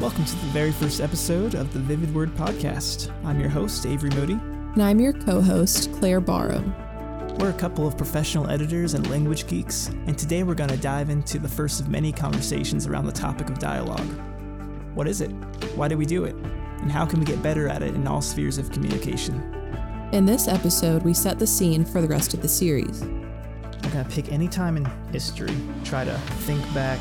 Welcome to the very first episode of the Vivid Word Podcast. I'm your host, Avery Moody. And I'm your co host, Claire Barham. We're a couple of professional editors and language geeks, and today we're going to dive into the first of many conversations around the topic of dialogue. What is it? Why do we do it? And how can we get better at it in all spheres of communication? In this episode, we set the scene for the rest of the series. We're going to pick any time in history, try to think back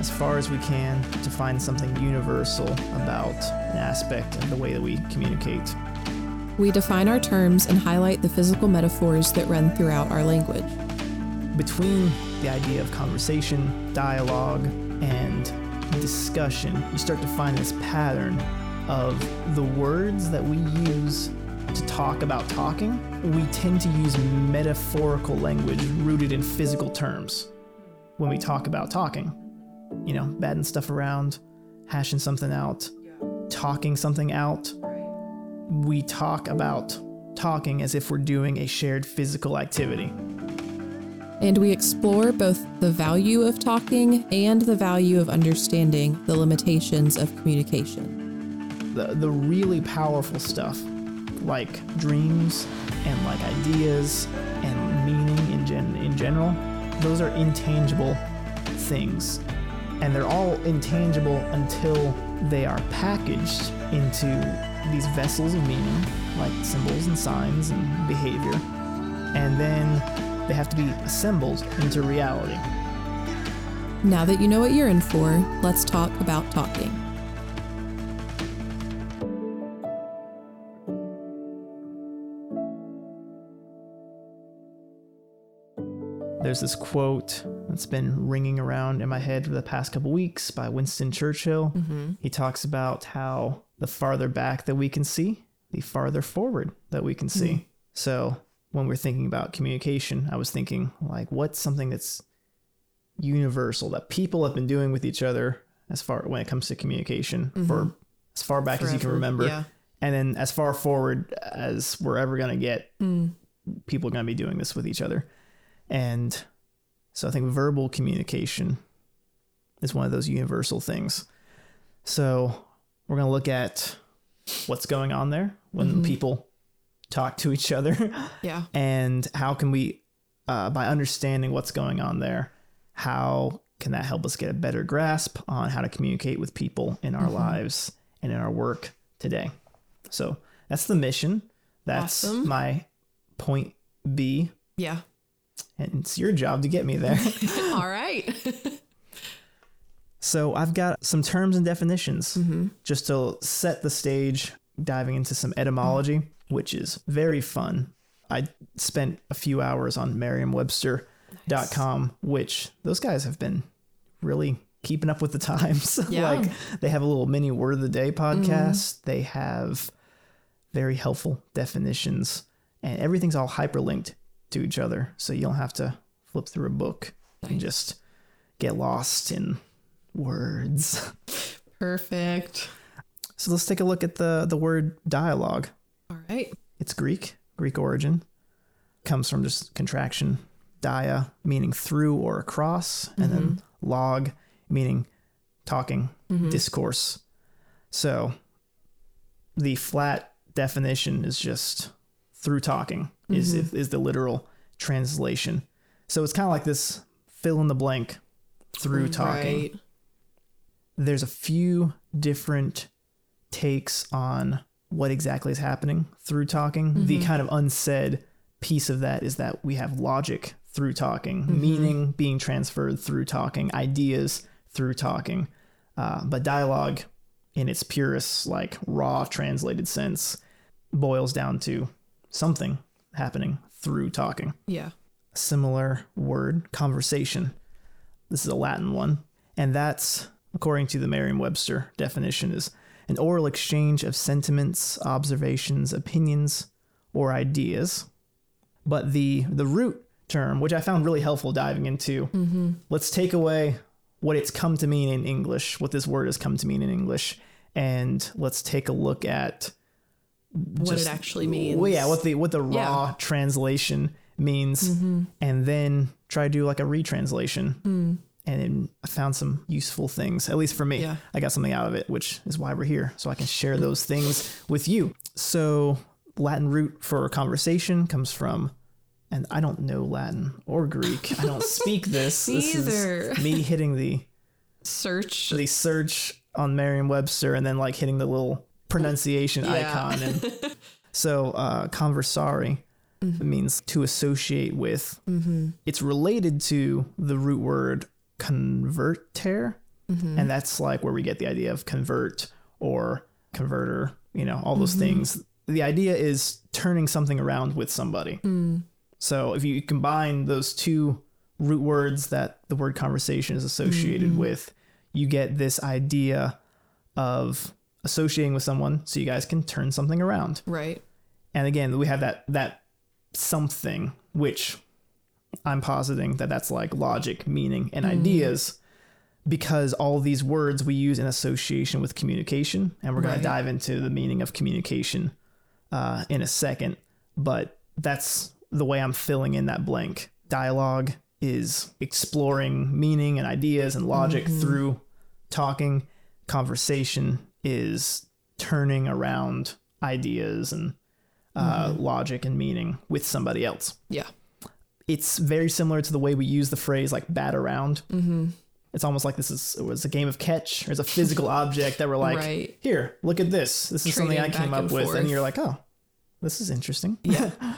as far as we can to find something universal about an aspect of the way that we communicate. We define our terms and highlight the physical metaphors that run throughout our language. Between the idea of conversation, dialogue, and discussion, you start to find this pattern of the words that we use to talk about talking. We tend to use metaphorical language rooted in physical terms when we talk about talking you know, batting stuff around, hashing something out, talking something out. We talk about talking as if we're doing a shared physical activity. And we explore both the value of talking and the value of understanding the limitations of communication. The, the really powerful stuff, like dreams and like ideas and meaning in, gen- in general, those are intangible things and they're all intangible until they are packaged into these vessels of meaning, like symbols and signs and behavior, and then they have to be assembled into reality. Now that you know what you're in for, let's talk about talking. There's this quote that's been ringing around in my head for the past couple weeks by Winston Churchill. Mm-hmm. He talks about how the farther back that we can see, the farther forward that we can see. Mm-hmm. So when we're thinking about communication, I was thinking like, what's something that's universal that people have been doing with each other as far when it comes to communication mm-hmm. for as far back Forever. as you can remember. Yeah. And then as far forward as we're ever going to get, mm. people are going to be doing this with each other. And so I think verbal communication is one of those universal things. So we're going to look at what's going on there when mm-hmm. people talk to each other. Yeah. And how can we, uh, by understanding what's going on there, how can that help us get a better grasp on how to communicate with people in our mm-hmm. lives and in our work today? So that's the mission. That's awesome. my point B. Yeah and it's your job to get me there. All right. so I've got some terms and definitions mm-hmm. just to set the stage, diving into some etymology, mm-hmm. which is very fun. I spent a few hours on Merriam-Webster.com, nice. which those guys have been really keeping up with the times. Yeah. like they have a little mini word of the day podcast. Mm-hmm. They have very helpful definitions and everything's all hyperlinked to each other so you don't have to flip through a book and just get lost in words. Perfect. So let's take a look at the the word dialogue. All right. It's Greek, Greek origin. Comes from just contraction dia meaning through or across and mm-hmm. then log meaning talking, mm-hmm. discourse. So the flat definition is just through talking is mm-hmm. is the literal translation. So it's kind of like this fill in the blank through talking. Right. There's a few different takes on what exactly is happening through talking. Mm-hmm. The kind of unsaid piece of that is that we have logic through talking, mm-hmm. meaning being transferred through talking, ideas through talking. Uh, but dialogue, in its purest, like raw translated sense, boils down to something happening through talking. Yeah. Similar word, conversation. This is a Latin one. And that's, according to the Merriam Webster definition, is an oral exchange of sentiments, observations, opinions, or ideas. But the, the root term, which I found really helpful diving into, mm-hmm. let's take away what it's come to mean in English, what this word has come to mean in English, and let's take a look at what just, it actually means. Well, yeah, what the what the raw yeah. translation means, mm-hmm. and then try to do like a retranslation. Mm. and then I found some useful things, at least for me. Yeah. I got something out of it, which is why we're here, so I can share those things with you. So, Latin root for conversation comes from, and I don't know Latin or Greek. I don't speak this. This either. is me hitting the Search. the search on Merriam-Webster and then like hitting the little pronunciation Yeah. icon. And so, uh, conversari mm-hmm. means to associate with. Mm-hmm. It's related to the root word converter, mm-hmm. and that's like where we get the idea of convert or converter. You know, all those things. The idea is turning something around with somebody. Mm. So if you combine those two root words that the word conversation is associated with, you get this idea of associating with someone so you guys can turn something around. Right. And again, we have that that something which I'm positing that that's like logic, meaning, and ideas because all these words we use in association with communication, and we're going Right. to dive into the meaning of communication uh, in a second. But that's the way I'm filling in that blank. Dialogue is exploring meaning and ideas and logic through talking. Conversation is turning around ideas and uh, logic and meaning with somebody else Yeah. it's very similar to the way we use the phrase like bat around. Mm-hmm. It's almost like this is it was a game of catch. There's a physical object that we're like, Right. here, look at this. This is something I came up and with, forth. and you're like, oh, this is interesting. Yeah.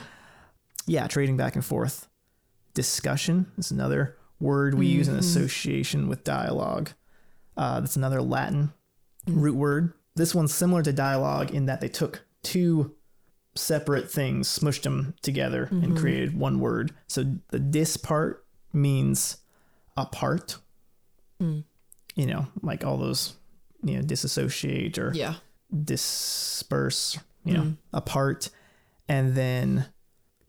Yeah, trading back and forth. Discussion is another word we use in Mm-hmm. association with dialogue. Uh, that's another Latin. Root word. This one's similar to dialogue in that they took two separate things, smushed them together, Mm-hmm. and created one word. So the dis part means apart. Mm. You know, like all those, you know, disassociate or Yeah. disperse, you know, Mm. apart. And then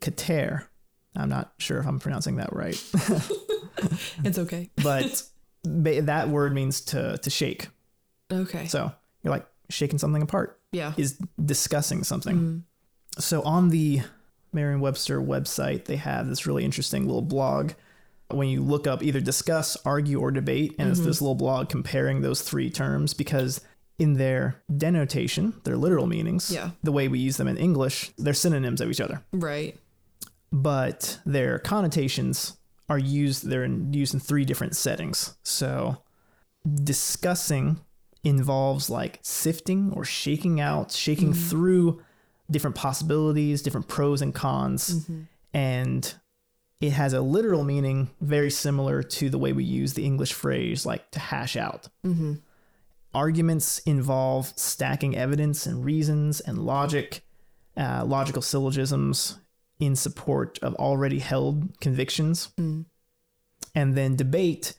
kater. I'm not sure if I'm pronouncing that right, It's okay. but ba- that word means to to shake. Okay. So you're like shaking something apart yeah. is discussing something. Mm-hmm. So on the Merriam-Webster website, they have this really interesting little blog. When you look up either discuss, argue, or debate, and it's mm-hmm. this little blog comparing those three terms because in their denotation, their literal meanings, Yeah. the way we use them in English, they're synonyms of each other. Right. But their connotations are used, they're in, used in three different settings. So discussing involves like sifting or shaking out, shaking mm-hmm. through different possibilities, different pros and cons. Mm-hmm. And it has a literal meaning very similar to the way we use the English phrase like to hash out. Mm-hmm. Arguments involve stacking evidence and reasons and logic, uh, logical syllogisms in support of already held convictions. Mm. And then debate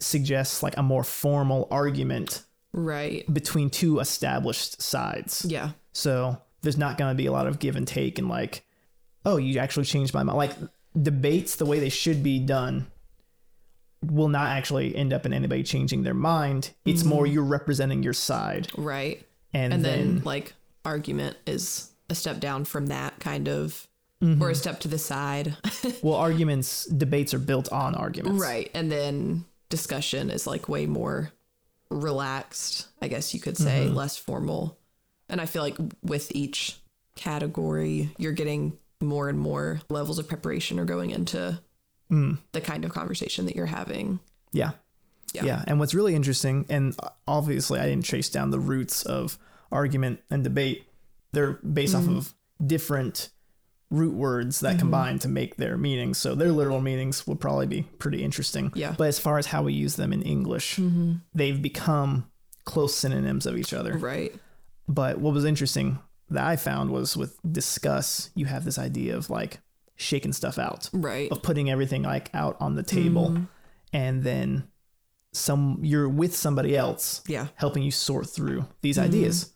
suggests like a more formal argument Right. between two established sides. Yeah. So there's not going to be a lot of give and take and like, oh, you actually changed my mind. Like debates, the way they should be done, will not actually end up in anybody changing their mind. It's more you're representing your side, Right. and, And then, then, like argument is a step down from that kind of Mm-hmm. or a step to the side. well, arguments, debates are built on arguments. right. And then discussion is like way more relaxed, I guess you could say, Mm-hmm. less formal. And I feel like with each category, you're getting more and more levels of preparation are going into Mm. the kind of conversation that you're having. Yeah. Yeah. yeah. And what's really interesting, and obviously I didn't chase down the roots of argument and debate. They're based off of different root words that mm-hmm. combine to make their meanings. So their literal meanings will probably be pretty interesting. Yeah. But as far as how we use them in English, mm-hmm. they've become close synonyms of each other. Right. But what was interesting that I found was with discuss, you have this idea of like shaking stuff out Right. of putting everything like out on the table mm-hmm. and then some you're with somebody else Yeah. helping you sort through these ideas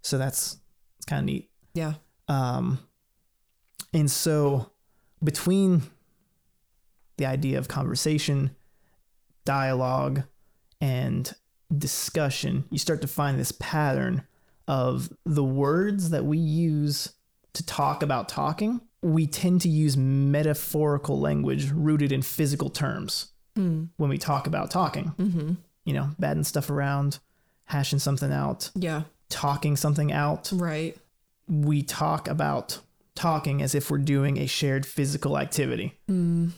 so that's it's kind of neat Yeah. um and so between the idea of conversation dialogue and discussion you start to find this pattern of the words that we use to talk about talking we tend to use metaphorical language rooted in physical terms Hmm. when we talk about talking. Mm-hmm. You know, batting stuff around, hashing something out, Yeah. talking something out. Right. We talk about talking as if we're doing a shared physical activity. Mm.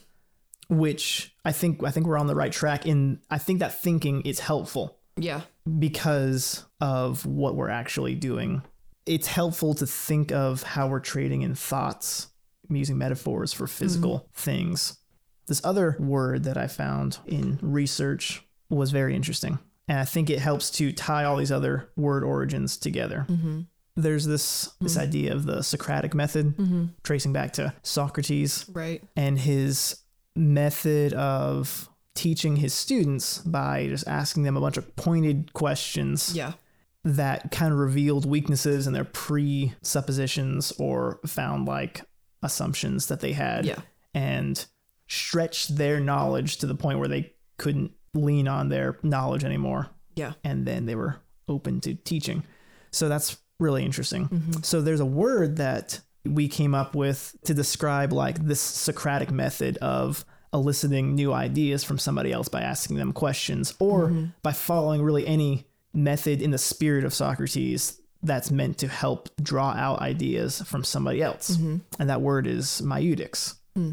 Which I think I think we're on the right track in I think that thinking is helpful Yeah. because of what we're actually doing. It's helpful to think of how we're trading in thoughts, using metaphors for physical things. This other word that I found in research was very interesting. And I think it helps to tie all these other word origins together. Mm-hmm. There's this this idea of the Socratic method, Mm-hmm. tracing back to Socrates Right. and his method of teaching his students by just asking them a bunch of pointed questions Yeah. that kind of revealed weaknesses in their presuppositions or found like assumptions that they had Yeah. and stretched their knowledge to the point where they couldn't lean on their knowledge anymore Yeah. and then they were open to teaching so that's really interesting Mm-hmm. so there's a word that we came up with to describe like this Socratic method of eliciting new ideas from somebody else by asking them questions or mm-hmm. by following really any method in the spirit of Socrates that's meant to help draw out ideas from somebody else. Mm-hmm. And that word is maieutics. Hmm.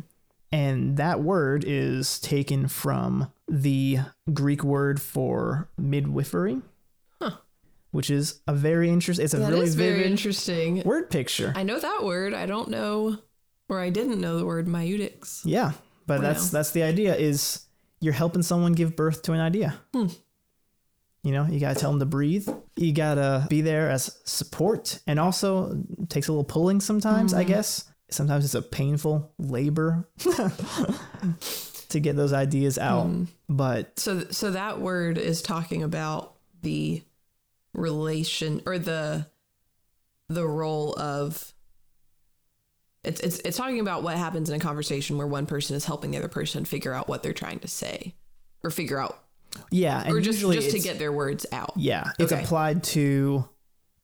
And that word is taken from the Greek word for midwifery, which is a very interesting, it's a That really very interesting. word picture. I know that word. I don't know, or I didn't know the word maieutics. Yeah, but that's Wow. that's the idea is you're helping someone give birth to an idea. Hmm. You know, you gotta tell them to breathe. You gotta be there as support, and also takes a little pulling sometimes. Hmm. I guess sometimes it's a painful labor to get those ideas out. Hmm. But So, so that word is talking about the relation or the the role of. It's it's it's talking about what happens in a conversation where one person is helping the other person figure out what they're trying to say, or figure out, yeah, and or just just to get their words out. Yeah, it's Okay. applied to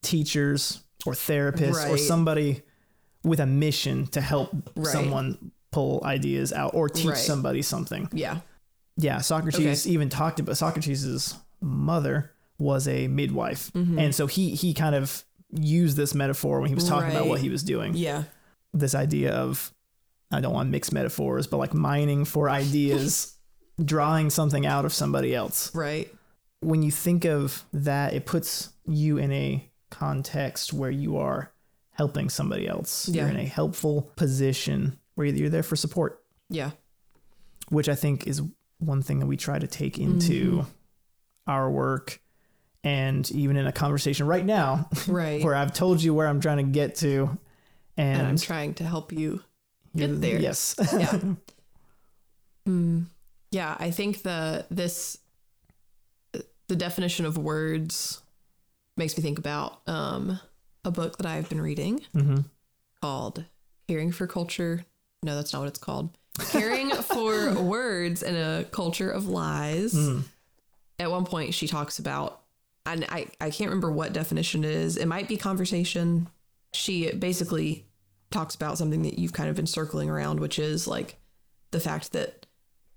teachers or therapists or somebody with a mission to help Right. someone pull ideas out or teach Right. somebody something. Yeah. Yeah, Socrates Okay. even talked about Socrates' mother was a midwife. Mm-hmm. And so he he kind of used this metaphor when he was talking about what he was doing. Yeah. This idea of I don't want mixed metaphors, but like mining for ideas, drawing something out of somebody else Right. when you think of that, it puts you in a context where you are helping somebody else. You're Yeah. in a helpful position where you're there for support, Yeah. which I think is one thing that we try to take into Mm-hmm. our work. And even in a conversation right now, Right. where I've told you where I'm trying to get to, and, and I'm trying to help you get there. Yes. yeah. Mm, yeah, I think the this the definition of words makes me think about um, a book that I've been reading hmm called "Caring for Culture." No, that's not what it's called. Caring for words in a culture of lies. Mm. At one point, she talks about, and I I can't remember what definition it is. It might be conversation. She basically talks about something that you've kind of been circling around, which is like the fact that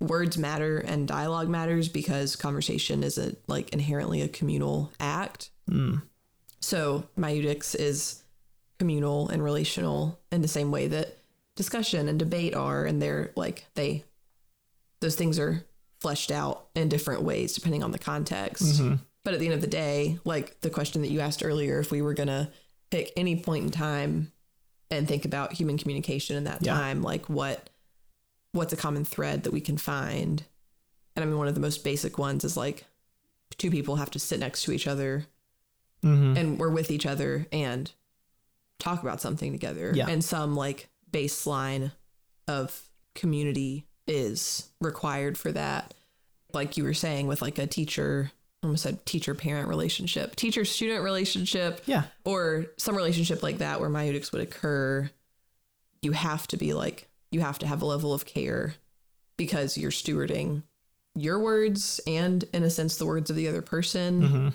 words matter and dialogue matters because conversation is a like inherently a communal act. Mm. So maieutics is communal and relational in the same way that discussion and debate are, and they're like they those things are fleshed out in different ways depending on the context. Mhm. But at the end of the day, like the question that you asked earlier, if we were gonna pick any point in time and think about human communication in that Yeah. time, like what what's a common thread that we can find? And I mean one of the most basic ones is like two people have to sit next to each other hmm and we're with each other and talk about something together. Yeah. And some like baseline of community is required for that. Like you were saying with like a teacher, almost said teacher parent relationship, teacher student relationship, Yeah. or some relationship like that where maieutics would occur. You have to be like, you have to have a level of care because you're stewarding your words and, in a sense, the words of the other person hmm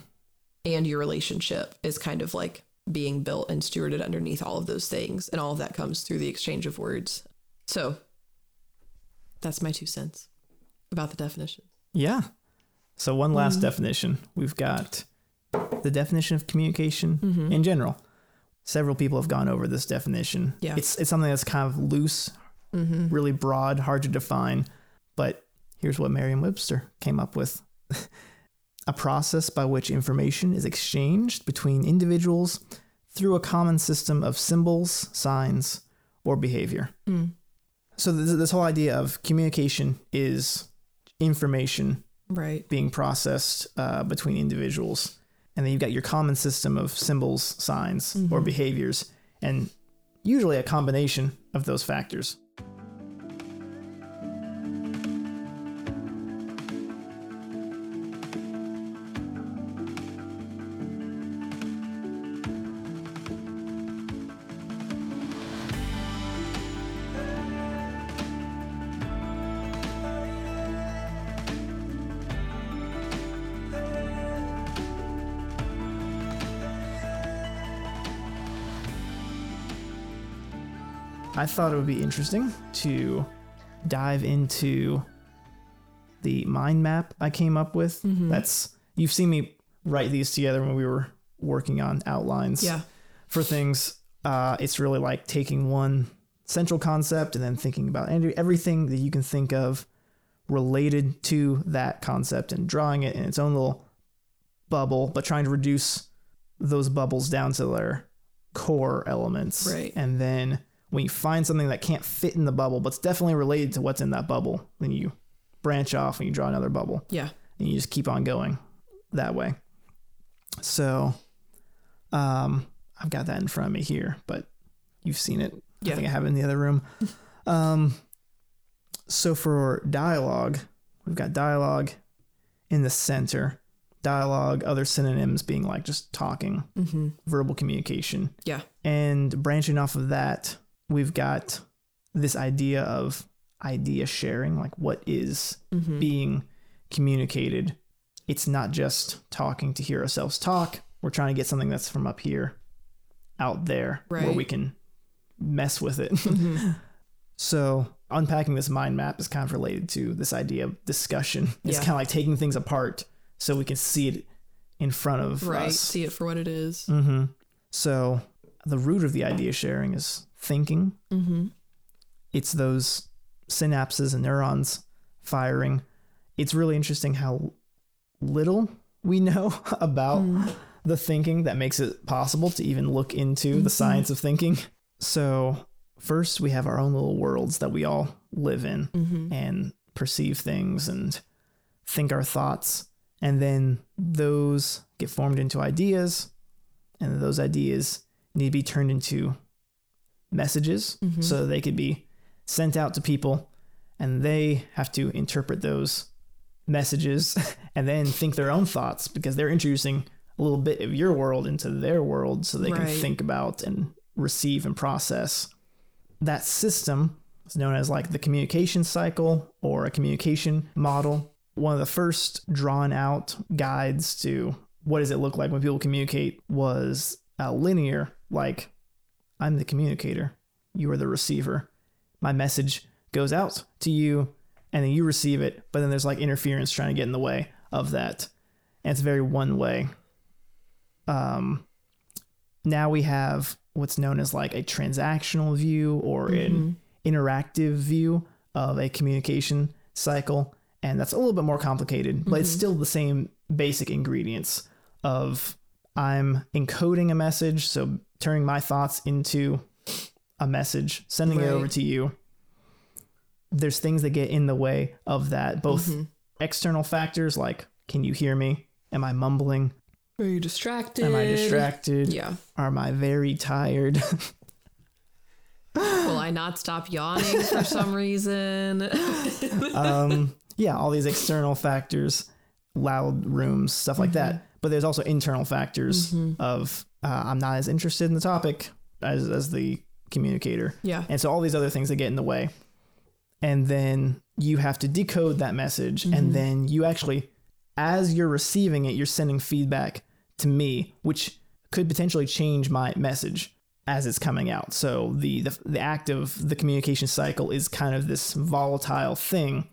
and your relationship is kind of like being built and stewarded underneath all of those things and all of that comes through the exchange of words so that's my two cents about the definition. Yeah. So one last mm-hmm. definition. We've got the definition of communication mm-hmm. in general. Several people have gone over this definition. Yeah. It's it's something that's kind of loose, mm-hmm. really broad, hard to define. But here's what Merriam-Webster came up with. a process by which information is exchanged between individuals through a common system of symbols, signs, or behavior. Mm. So this, this whole idea of communication is information Right. being processed uh, between individuals. And then you've got your common system of symbols, signs, or behaviors, and usually a combination of those factors. I thought it would be interesting to dive into the mind map I came up with. That's you've seen me write these together when we were working on outlines Yeah. for things. Uh, it's really like taking one central concept and then thinking about everything that you can think of related to that concept and drawing it in its own little bubble, but trying to reduce those bubbles down to their core elements. Right. And then when you find something that can't fit in the bubble, but it's definitely related to what's in that bubble, then you branch off and you draw another bubble Yeah. and you just keep on going that way. So, um, I've got that in front of me here, but you've seen it. Yeah. I think I have it in the other room. Um, so for dialogue, we've got dialogue in the center. Dialogue, other synonyms being like just talking, Mm-hmm. verbal communication. Yeah. And branching off of that, we've got this idea of idea sharing, like what is Mm-hmm. being communicated. It's not just talking to hear ourselves talk. We're trying to get something that's from up here out there where we can mess with it. Mm-hmm. so, unpacking this mind map is kind of related to this idea of discussion. It's Yeah. kind of like taking things apart so we can see it in front of Right. us. See it for what it is. Mm-hmm. So the root of the idea sharing is thinking. Mm-hmm. It's those synapses and neurons firing. It's really interesting how little we know about the thinking that makes it possible to even look into the science of thinking. So first we have our own little worlds that we all live in Mm-hmm. and perceive things and think our thoughts. And then those get formed into ideas, and those ideas need to be turned into messages Mm-hmm. so they could be sent out to people, and they have to interpret those messages and then think their own thoughts because they're introducing a little bit of your world into their world so they can think about and receive and process. That system is known as like the communication cycle or a communication model. One of the first drawn out guides to what does it look like when people communicate was uh, linear, like I'm the communicator, you are the receiver. My message goes out to you, and then you receive it, but then there's like interference trying to get in the way of that. And it's very one way. Um, now we have what's known as like a transactional view or an interactive view of a communication cycle. And that's a little bit more complicated, but it's still the same basic ingredients of I'm encoding a message, so turning my thoughts into a message, sending it over to you. There's things that get in the way of that, both external factors like can you hear me? Am I mumbling? Are you distracted? Am I distracted? Yeah. Am I very tired? Will I not stop yawning for some reason? um, yeah, all these external factors, loud rooms, stuff like that. Mm-hmm. But there's also internal factors mm-hmm. of uh, I'm not as interested in the topic as, as the communicator. Yeah. And so all these other things that get in the way. And then you have to decode that message. And mm-hmm. then you actually, as you're receiving it, you're sending feedback to me, which could potentially change my message as it's coming out. So the, the, the act of the communication cycle is kind of this volatile thing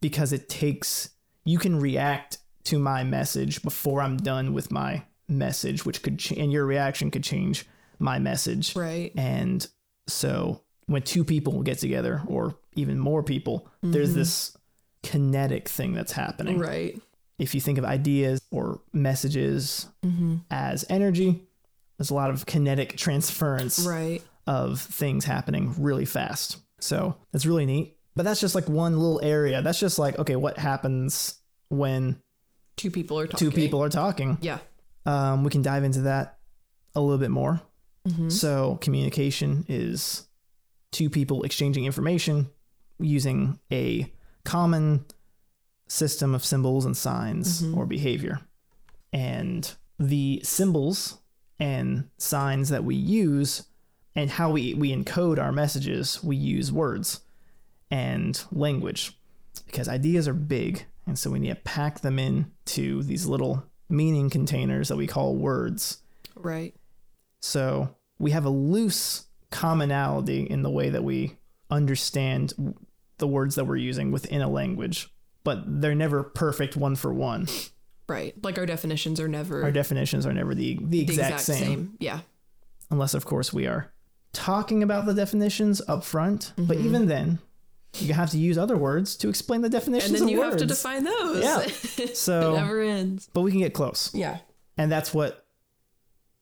because it takes you can react to my message before I'm done with my message, which could ch- and your reaction could change my message. Right. And so when two people get together, or even more people, there's mm-hmm. this kinetic thing that's happening. Right. If you think of ideas or messages mm-hmm. as energy, there's a lot of kinetic transference Right. of things happening really fast. So that's really neat. But that's just like one little area. That's just like, okay, what happens when Two people are talking. two people are talking? Yeah. Um, we can dive into that a little bit more. So, communication is two people exchanging information using a common system of symbols and signs or behavior. And the symbols and signs that we use and how we, we encode our messages, we use words and language because ideas are big. And so we need to pack them into these little meaning containers that we call words. Right. So we have a loose commonality in the way that we understand the words that we're using within a language, but they're never perfect one for one. Right. Like our definitions are never Our definitions are never the, the, the exact, same, Yeah. unless, of course, we are talking about the definitions up front. But mm-hmm. even then, you have to use other words to explain the definitions And then you words. have to define those. Yeah. So it never ends. but we can get close. Yeah. and that's what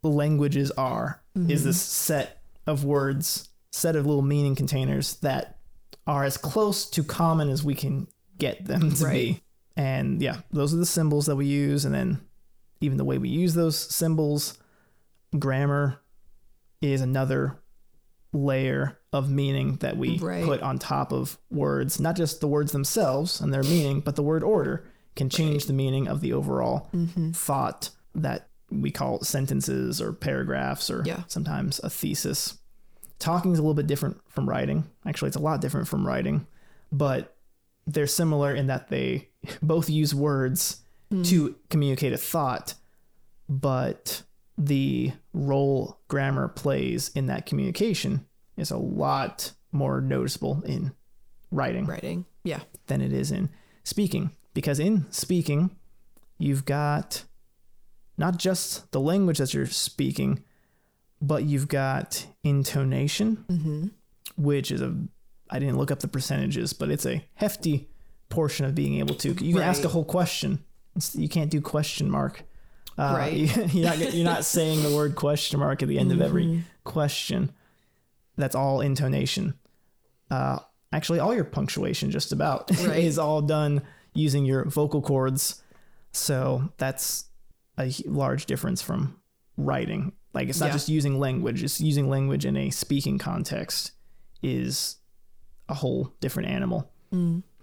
languages are is mm-hmm. this set of words set of little meaning containers that are as close to common as we can get them to Right. be and yeah those are the symbols that we use and then even the way we use those symbols grammar is another layer of meaning that we Right. put on top of words not just the words themselves and their meaning but the word order can change the meaning of the overall mm-hmm. thought that we call sentences or paragraphs or Yeah. sometimes a thesis. Talking is a little bit different from writing. Actually, it's a lot different from writing, but they're similar in that they both use words hmm. to communicate a thought, but the role grammar plays in that communication is a lot more noticeable in writing Writing. Yeah. than it is in speaking. Because in speaking, you've got not just the language that you're speaking, but you've got intonation, which is a, I didn't look up the percentages, but it's a hefty portion of being able to. You can ask a whole question. You can't do question mark. Uh, Right. You, are not, you're not saying the word question mark at the end of every question. That's all intonation. Uh, actually, all your punctuation just about Right. is all done using your vocal cords. So that's a large difference from writing. Like it's not Yeah. just using language; it's using language in a speaking context is a whole different animal.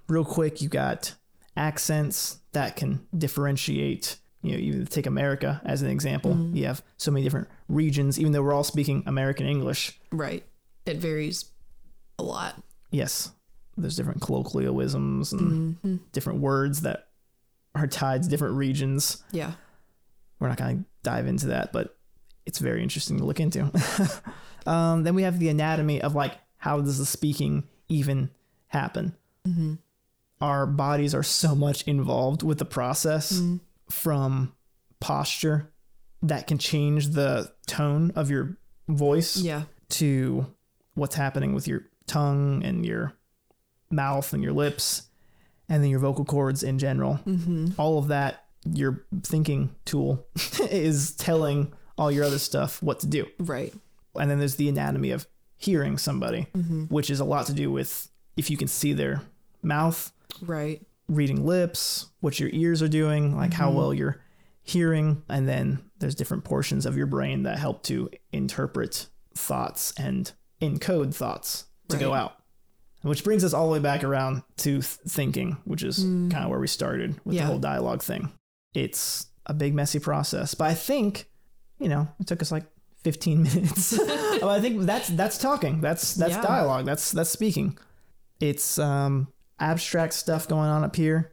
Real quick, you got accents that can differentiate. You know, you take America as an example. You have so many different regions, even though we're all speaking American English. Right. It varies a lot. Yes, there's different colloquialisms and mm-hmm. different words that are tied to different regions. Yeah. We're not going to dive into that, but it's very interesting to look into. um, then we have the anatomy of like how does the speaking even happen? Mm-hmm. Our bodies are so much involved with the process mm. from posture that can change the tone of your voice Yeah. to what's happening with your tongue and your mouth and your lips and then your vocal cords in general. Mm-hmm. All of that, your thinking tool is telling all your other stuff what to do. Right. And then there's the anatomy of hearing somebody, which is a lot to do with if you can see their mouth, Right. reading lips, what your ears are doing, like how well you're hearing, and then there's different portions of your brain that help to interpret thoughts and encode thoughts to go out. Which brings us all the way back around to th- thinking, which is kind of where we started with Yeah. the whole dialogue thing. It's a big messy process, but I think, you know, it took us like 15 minutes. well, I think that's that's talking. That's that's Yeah. dialogue. That's that's speaking. It's um abstract stuff going on up here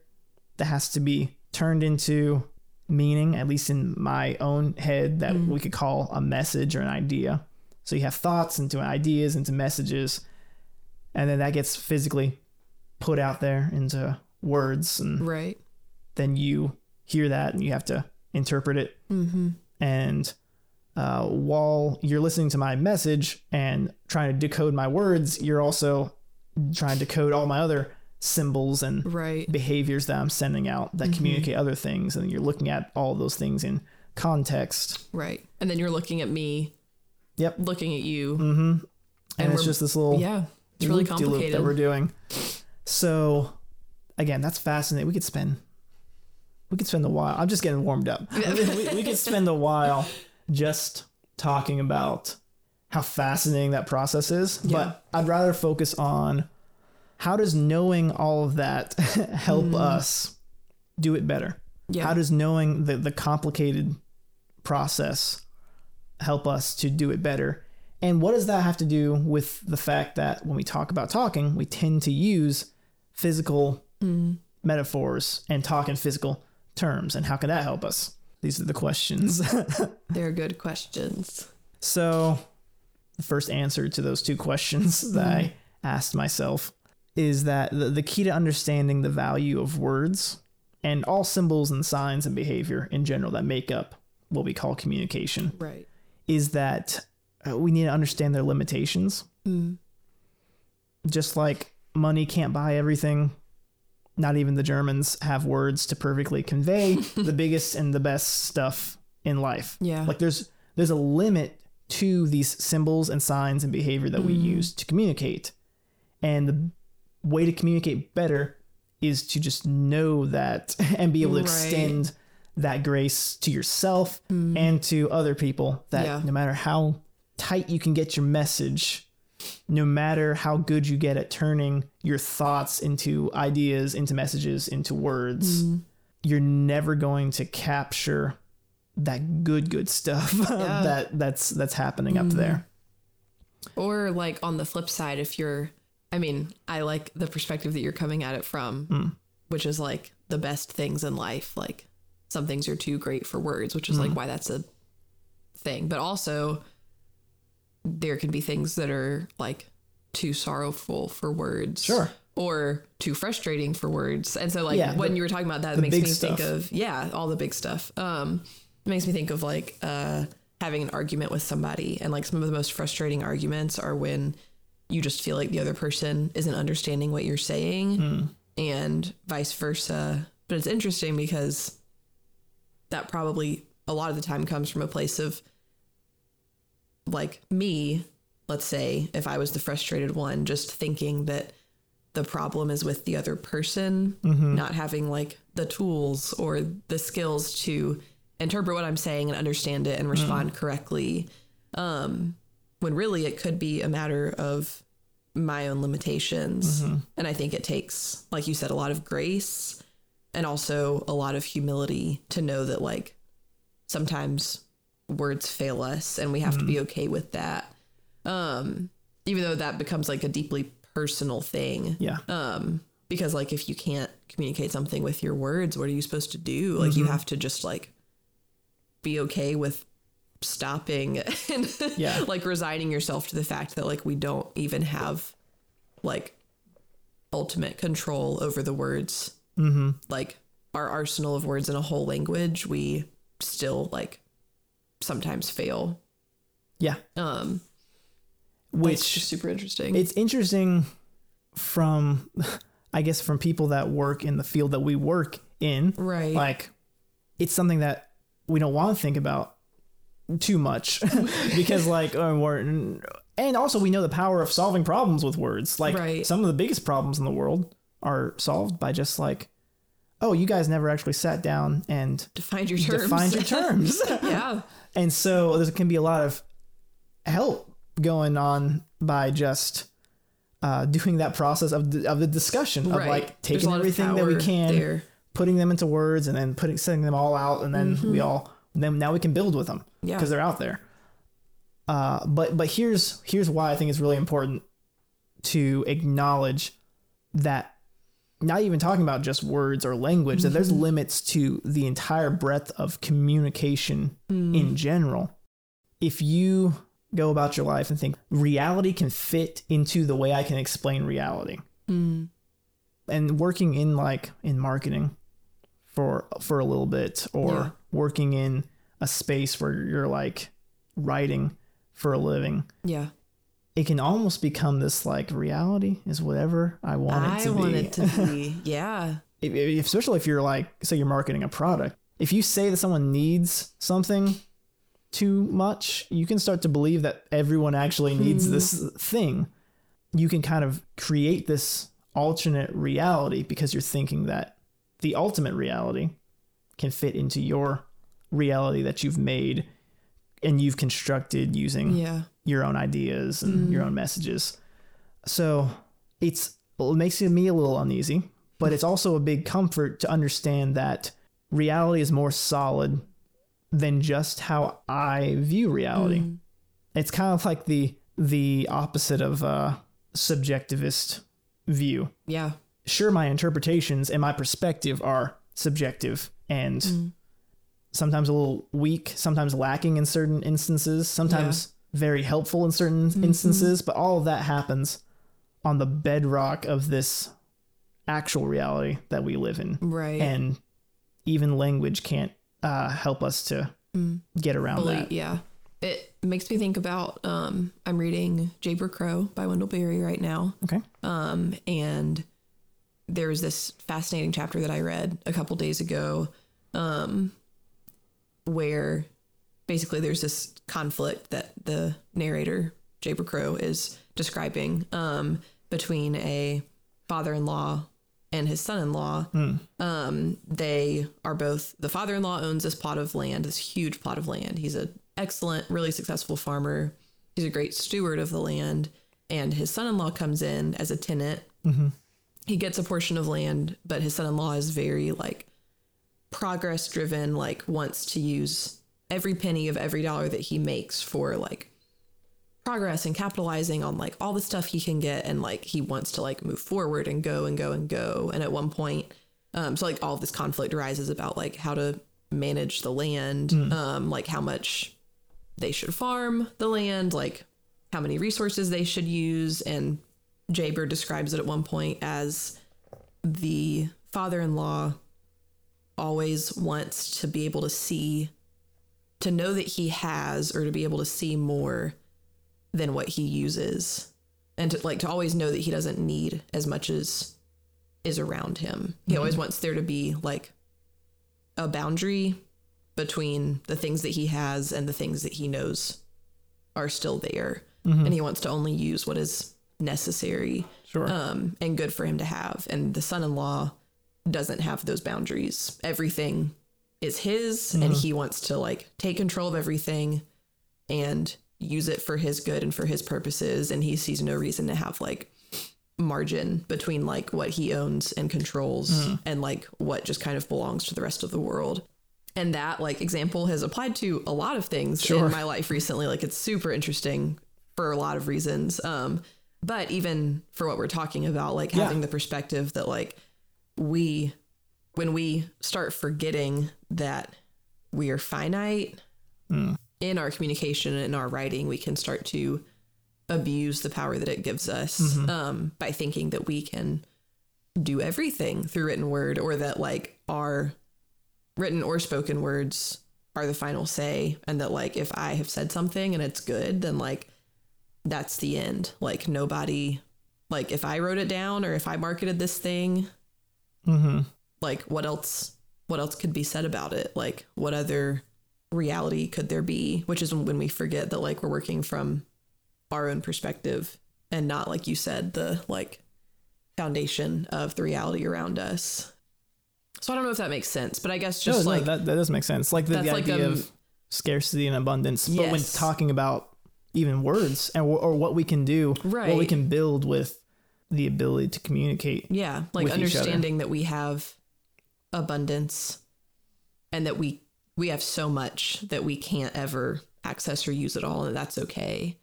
that has to be turned into meaning, at least in my own head, that we could call a message or an idea. So you have thoughts into ideas, into messages, and then that gets physically put out there into words and Right. then you hear that and you have to interpret it. Mm-hmm. And uh, while you're listening to my message and trying to decode my words, you're also trying to decode all my other symbols and Right. behaviors that I'm sending out that communicate other things. And you're looking at all those things in context. Right. And then you're looking at me, Yep. looking at you. Mm-hmm. And, And it's just this little Yeah. It's really complicated. that we're doing. So, again, that's fascinating. We could spend, we could spend a while. I'm just getting warmed up. we, we could spend a while just talking about how fascinating that process is. Yeah. But I'd rather focus on how does knowing all of that help us do it better. yeah. How does knowing the the complicated process help us to do it better? And what does that have to do with the fact that when we talk about talking, we tend to use physical mm. metaphors and talk in physical terms? And how can that help us? These are the questions. They're good questions. so, the first answer to those two questions that I mm-hmm. asked myself is that the, the key to understanding the value of words and all symbols and signs and behavior in general that make up what we call communication Right. Is that uh, we need to understand their limitations. Mm. Just like money can't buy everything, not even the Germans have words to perfectly convey the biggest and the best stuff in life. Yeah. Like there's there's a limit to these symbols and signs and behavior that we use to communicate. And the way to communicate better is to just know that and be able to Right. extend that grace to yourself mm. and to other people that Yeah. no matter how tight you can get your message, no matter how good you get at turning your thoughts into ideas, into messages, into words, mm. you're never going to capture that good good stuff that that's that's happening up mm. there. Or like on the flip side, if you're, I mean, I like the perspective that you're coming at it from, which is like the best things in life. Like some things are too great for words, which is like why that's a thing. But also, there can be things that are like too sorrowful for words. Sure. Or too frustrating for words. And so like Yeah, when the- you were talking about that, it makes me think of yeah, all the big stuff. Um it makes me think of like uh having an argument with somebody and like some of the most frustrating arguments are when you just feel like the other person isn't understanding what you're saying Hmm. and vice versa. But it's interesting because that probably a lot of the time comes from a place of like me, let's say, if I was the frustrated one, just thinking that the problem is with the other person, mm-hmm. not having like the tools or the skills to interpret what I'm saying and understand it and respond mm. correctly. Um, when really it could be a matter of my own limitations. Mm-hmm. And I think it takes, like you said, a lot of grace and also a lot of humility to know that, like, sometimes words fail us and we have to be okay with that. Um, even though that becomes like a deeply personal thing. Yeah. Um, because like if you can't communicate something with your words, what are you supposed to do? Like you have to just like be okay with stopping and Yeah. like resigning yourself to the fact that like we don't even have like ultimate control over the words. Mm-hmm. Like our arsenal of words in a whole language, we still like sometimes fail. Yeah. Um, Which super interesting. it's interesting from i guess from people that work in the field that we work in Right. like it's something that we don't want to think about too much because like uh, we're and also we know the power of solving problems with words like Right. some of the biggest problems in the world are solved by just like oh you guys never actually sat down and Defined your terms. defined your terms yeah. and so there can be a lot of help going on by just uh, doing that process of the, of the discussion of Right. like taking of everything that we can, there. putting them into words, and then putting setting them all out, and then we all then now we can build with them Mm-hmm. Yeah. because they're out there. Uh, but but here's here's why I think it's really important to acknowledge that not even talking about just words or language that Mm-hmm. there's limits to the entire breadth of communication Mm. in general if you go about your life and think reality can fit into the way i can explain reality and working in like in marketing for for a little bit or Yeah. working in a space where you're like writing for a living Yeah. It can almost become this like reality is whatever i want it I to want be it to be. Yeah. if, if- especially if you're like say you're marketing a product if you say that someone needs something too much you can start to believe that everyone actually needs hmm. this thing you can kind of create this alternate reality because you're thinking that the ultimate reality can fit into your reality that you've made and you've constructed using Yeah. Your own ideas and your own mm. messages. So it's it makes me a little uneasy, but it's also a big comfort to understand that reality is more solid than just how I view reality. Mm. It's kind of like the the opposite of a subjectivist view. Yeah. Sure, my interpretations and my perspective are subjective and mm. sometimes a little weak, sometimes lacking in certain instances, sometimes very helpful in certain instances, but all of that happens on the bedrock of this actual reality that we live in. Right. And even language can't uh, help us to get around Fully- that. yeah. It makes me think about um I'm reading Jayber Crow by Wendell Berry right now. Okay. Um and there was this fascinating chapter that I read a couple days ago um where basically there's this conflict that the narrator Jayber Crow is describing um between a father-in-law and his son-in-law um, they are both the father-in-law owns this plot of land, this huge plot of land. He's an excellent, really successful farmer. He's a great steward of the land, and his son-in-law comes in as a tenant. He gets a portion of land, but his son-in-law is very like progress driven, like wants to use every penny of every dollar that he makes for like progress and capitalizing on like all the stuff he can get and like he wants to like move forward and go and go and go. And at one point um so like all this conflict arises about like how to manage the land um like how much they should farm the land like how many resources they should use. And Jayber describes it at one point as the father-in-law always wants to be able to see to know that he has or to be able to see more than what he uses and to like to always know that he doesn't need as much as is around him he always wants there to be like a boundary between the things that he has and the things that he knows are still there and he wants to only use what is necessary Sure. um, and good for him to have. And the son-in-law doesn't have those boundaries. Everything is his, and he wants to like take control of everything and use it for his good and for his purposes. And he sees no reason to have like margin between like what he owns and controls and like what just kind of belongs to the rest of the world. And that like example has applied to a lot of things Sure. in my life recently. Like it's super interesting for a lot of reasons. Um, but even for what we're talking about, like Yeah. having the perspective that like we, when we start forgetting that we are finite in our communication and in our writing, we can start to abuse the power that it gives us um, by thinking that we can do everything through written word or that like our written or spoken words are the final say and that like if i have said something and it's good then like that's the end. Like nobody like if i wrote it down or if i marketed this thing mm-hmm. Like what else what else could be said about it like what other reality could there be which is when we forget that like we're working from our own perspective and not like you said the like foundation of the reality around us so i don't know if that makes sense but i guess just no, like that, that does make sense. Like the, the like, idea um, of scarcity and abundance. But when Yes. talking about even words and or what we can do, right. what we can build with the ability to communicate. Yeah, like with each other. understanding that we have abundance and that we we have so much that we can't ever access or use it all and that's okay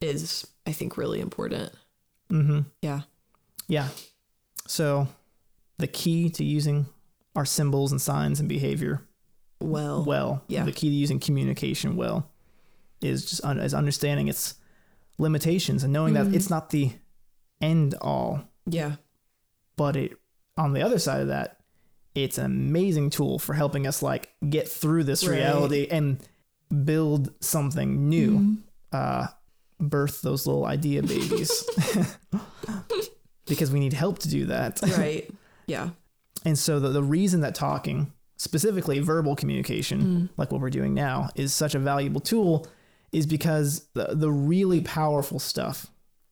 is I think really important. Mm-hmm. Yeah. Yeah. So the key to using our symbols and signs and behavior Well, well, yeah. the key to using communication well is just un- is understanding its limitations and knowing Mm-hmm. that it's not the end all. yeah. but it on the other side of that, it's an amazing tool for helping us like get through this Right. reality and build something new. Mm-hmm. Uh, birth those little idea babies because we need help to do that. Right. Yeah. And so the, the reason that talking, specifically verbal communication, mm. like what we're doing now, is such a valuable tool is because the, the really powerful stuff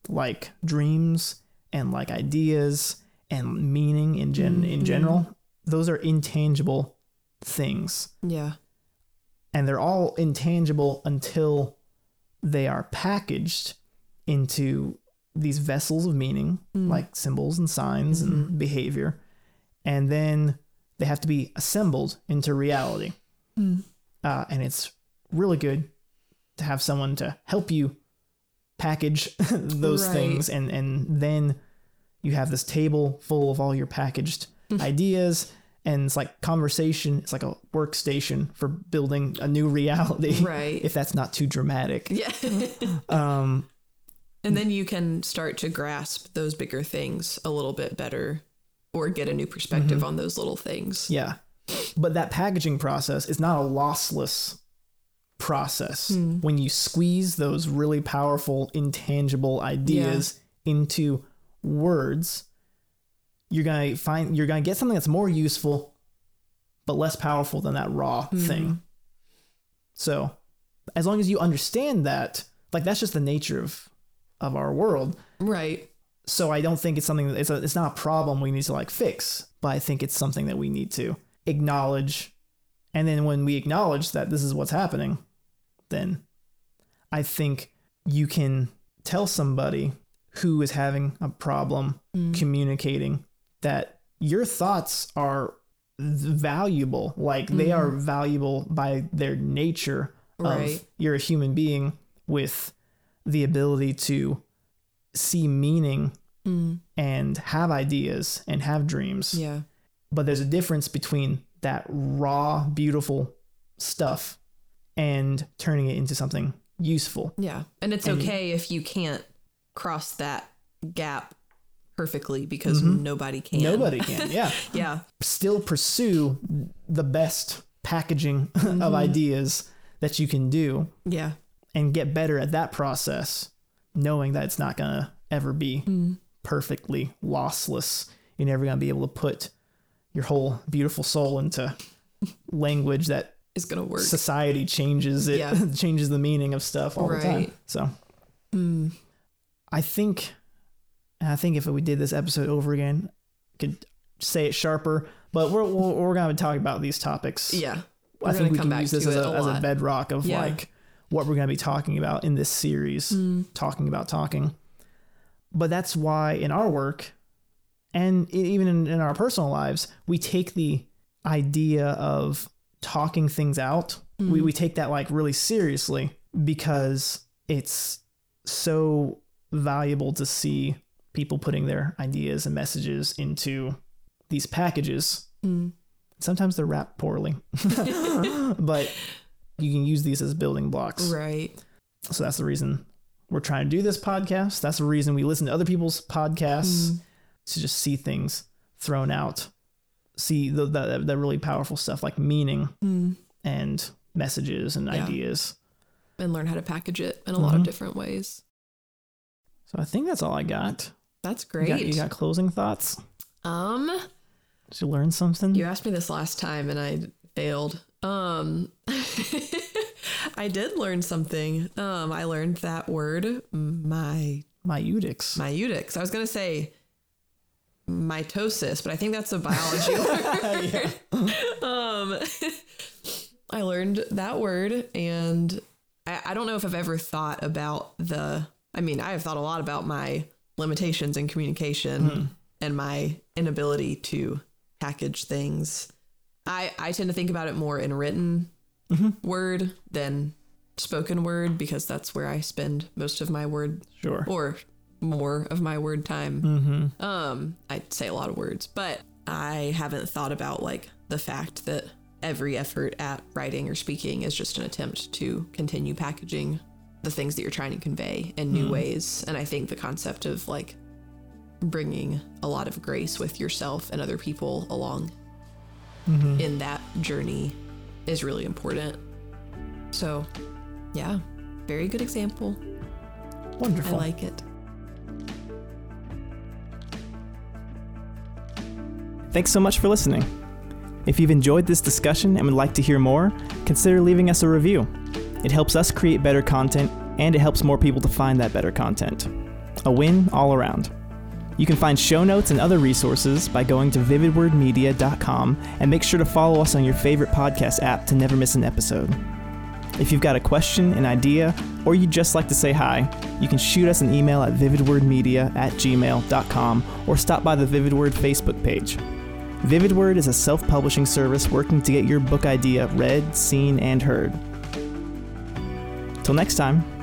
like dreams and like ideas and meaning in gen in mm-hmm. general, those are intangible things. Yeah. And they're all intangible until they are packaged into these vessels of meaning, mm. like symbols and signs and mm-hmm. behavior. And then they have to be assembled into reality. Mm. Uh, and it's really good to have someone to help you package those Right. things. And, and then you have this table full of all your packaged ideas. And it's like conversation. It's like a workstation for building a new reality. Right. If that's not too dramatic. Yeah. Um, and then you can start to grasp those bigger things a little bit better or get a new perspective on those little things. Yeah. But that packaging process is not a lossless process. When you squeeze those really powerful, intangible ideas into words, you're going to find you're going to get something that's more useful but less powerful than that raw mm-hmm. thing. So, as long as you understand that, like that's just the nature of of our world, Right. so I don't think it's something that it's a, it's not a problem we need to like fix, but I think it's something that we need to acknowledge. And then when we acknowledge that this is what's happening, then I think you can tell somebody who is having a problem mm. communicating that your thoughts are valuable. Like they are mm-hmm. valuable by their nature Right. of you're a human being with the ability to see meaning mm. and have ideas and have dreams. Yeah. But there's a difference between that raw, beautiful stuff and turning it into something useful. Yeah. And it's okay if you can't cross that gap perfectly because mm-hmm. nobody can. Nobody can. Yeah. Yeah. Still pursue the best packaging of mm-hmm. ideas that you can do Yeah. and get better at that process, knowing that it's not going to ever be mm. perfectly lossless. You're never going to be able to put your whole beautiful soul into language that is going to work. society changes it Yeah. changes the meaning of stuff all the time Right. so mm. i think and i think if we did this episode over again I could say it sharper but we're we're, to be talking about these topics yeah. i think gonna we come can back use this as a, a as a bedrock of Yeah. like what we're going to be talking about in this series Mm. talking about talking but that's why in our work and even in, in our personal lives we take the idea of talking things out we, we take that like really seriously because it's so valuable to see people putting their ideas and messages into these packages mm. sometimes they're wrapped poorly but you can use these as building blocks Right. so that's the reason we're trying to do this podcast. That's the reason we listen to other people's podcasts mm. to just see things thrown out, see the the, the really powerful stuff like meaning mm. and messages and Yeah. ideas. And learn how to package it in a lot mm-hmm. of different ways. So I think that's all I got. That's You great. got, you got closing thoughts? um, Did you learn something? you asked me this last time and I failed. Um, I did learn something. Um, I learned that word, my Maieutics. maieutics. I was gonna say mitosis, but I think that's a biology word. um, I learned that word, and I, I don't know if I've ever thought about the. I mean, I have thought a lot about my limitations in communication mm-hmm. and my inability to package things. I I tend to think about it more in written mm-hmm. word than spoken word because that's where I spend most of my word sure. or more of my word time. Mm-hmm. Um, I say a lot of words, but I haven't thought about like the fact that every effort at writing or speaking is just an attempt to continue packaging the things that you're trying to convey in new ways. And I think the concept of like bringing a lot of grace with yourself and other people along Mm-hmm. in that journey is really important. So, yeah, very good example. Wonderful. I like it. Thanks so much for listening. If you've enjoyed this discussion and would like to hear more, consider leaving us a review. It helps us create better content and it helps more people to find that better content. A win all around. You can find show notes and other resources by going to vividwordmedia.com and make sure to follow us on your favorite podcast app to never miss an episode. If you've got a question, an idea, or you'd just like to say hi, you can shoot us an email at vividwordmedia at gmail.com or stop by the Vivid Word Facebook page. Vivid Word is a self publishing service working to get your book idea read, seen, and heard. Till next time.